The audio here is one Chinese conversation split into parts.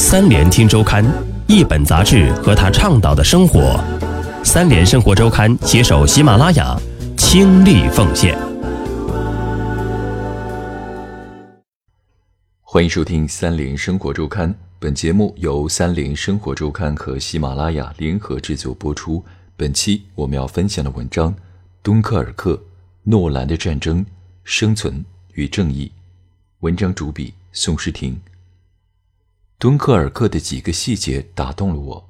三联听周刊，一本杂志和他倡导的生活。三联生活周刊携手喜马拉雅，倾力奉献。欢迎收听三联生活周刊，本节目由三联生活周刊和喜马拉雅联合制作播出。本期我们要分享的文章《敦刻尔克：诺兰的战争、生存与正义》。文章主笔宋诗婷。敦刻尔克的几个细节打动了我。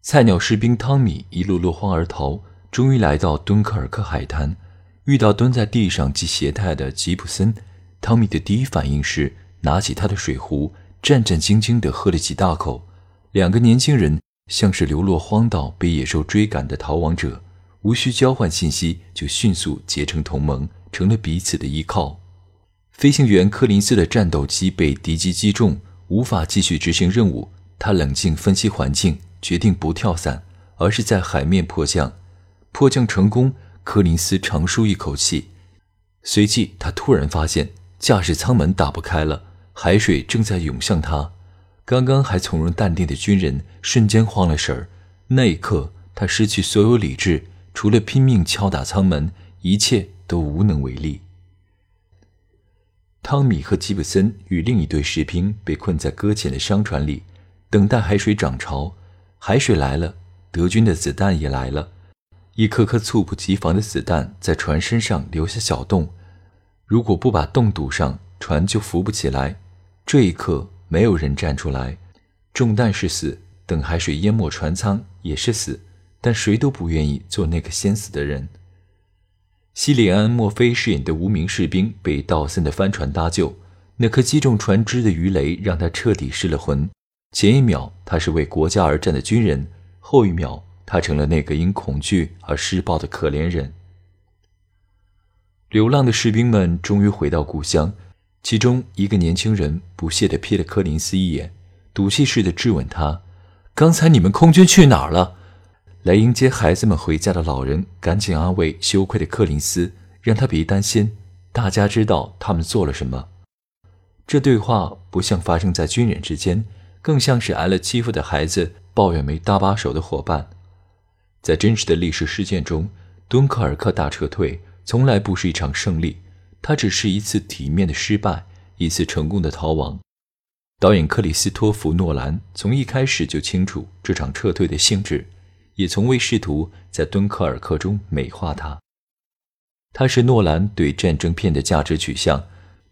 菜鸟士兵汤米一路落荒而逃，终于来到敦刻尔克海滩，遇到蹲在地上系鞋带的吉普森。汤米的第一反应是拿起他的水壶，战战兢兢地喝了几大口。两个年轻人像是流落荒岛、被野兽追赶的逃亡者，无需交换信息就迅速结成同盟，成了彼此的依靠。飞行员柯林斯的战斗机被敌机击中。无法继续执行任务，他冷静分析环境，决定不跳伞，而是在海面迫降。迫降成功，柯林斯长舒一口气。随即，他突然发现驾驶舱门打不开了，海水正在涌向他。刚刚还从容淡定的军人瞬间慌了神儿。那一刻，他失去所有理智，除了拼命敲打舱门，一切都无能为力。汤米和吉普森与另一队士兵被困在搁浅的商船里，等待海水涨潮。海水来了，德军的子弹也来了。一颗颗猝不及防的子弹在船身上留下小洞，如果不把洞堵上，船就浮不起来。这一刻，没有人站出来。中弹是死，等海水淹没船舱也是死，但谁都不愿意做那个先死的人。西里安·墨菲饰演的无名士兵被道森的帆船搭救，那颗击中船只的鱼雷让他彻底失了魂。前一秒他是为国家而战的军人，后一秒他成了那个因恐惧而施暴的可怜人。流浪的士兵们终于回到故乡，其中一个年轻人不屑地瞥了柯林斯一眼，赌气似的质问他：“刚才你们空军去哪儿了？”来迎接孩子们回家的老人赶紧安慰羞愧的柯林斯，让他别担心。大家知道他们做了什么。这对话不像发生在军人之间，更像是挨了欺负的孩子抱怨没搭把手的伙伴。在真实的历史事件中，敦刻尔克大撤退从来不是一场胜利，它只是一次体面的失败，一次成功的逃亡。导演克里斯托弗·诺兰从一开始就清楚这场撤退的性质。也从未试图在敦刻尔克中美化它。它是诺兰对战争片的价值取向，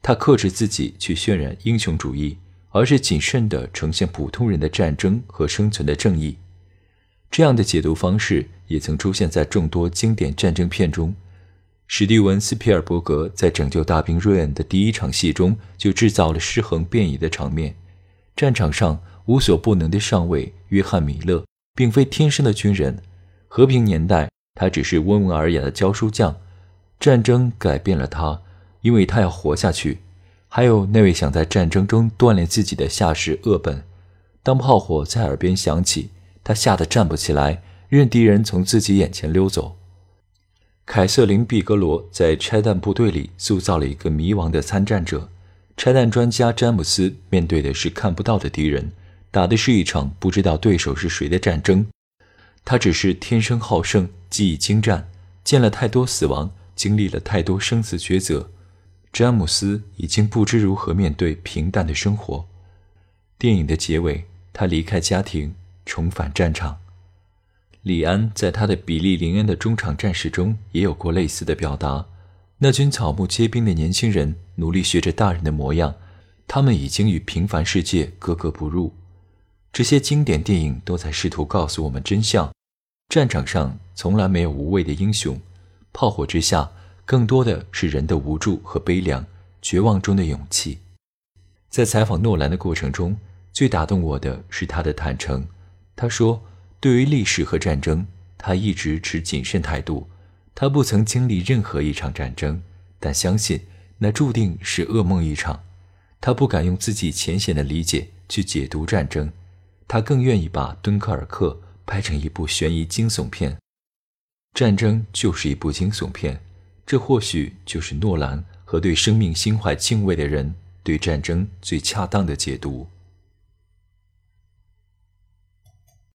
他克制自己去渲染英雄主义，而是谨慎地呈现普通人的战争和生存的正义。这样的解读方式也曾出现在众多经典战争片中。史蒂文斯皮尔伯格在《拯救大兵瑞恩》的第一场戏中就制造了尸横遍野的场面。战场上无所不能的上尉约翰米勒。并非天生的军人，和平年代他只是温文尔雅的教书匠。战争改变了他，因为他要活下去。还有那位想在战争中锻炼自己的下士厄本，当炮火在耳边响起，他吓得站不起来，任敌人从自己眼前溜走。凯瑟琳·毕格罗在拆弹部队里塑造了一个迷茫的参战者。拆弹专家詹姆斯面对的是看不到的敌人。打的是一场不知道对手是谁的战争，他只是天生好胜，技艺精湛，见了太多死亡，经历了太多生死抉择。詹姆斯已经不知如何面对平淡的生活。电影的结尾，他离开家庭，重返战场。李安在他的《比利林恩的中场战事》中也有过类似的表达。那群草木皆兵的年轻人努力学着大人的模样，他们已经与平凡世界格格不入。这些经典电影都在试图告诉我们真相：战场上从来没有无畏的英雄，炮火之下更多的是人的无助和悲凉，绝望中的勇气。在采访诺兰的过程中，最打动我的是他的坦诚。他说：“对于历史和战争，他一直持谨慎态度。他不曾经历任何一场战争，但相信那注定是噩梦一场。他不敢用自己浅显的理解去解读战争。”他更愿意把敦刻尔克拍成一部悬疑惊悚片，战争就是一部惊悚片，这或许就是诺兰和对生命心怀敬畏的人对战争最恰当的解读。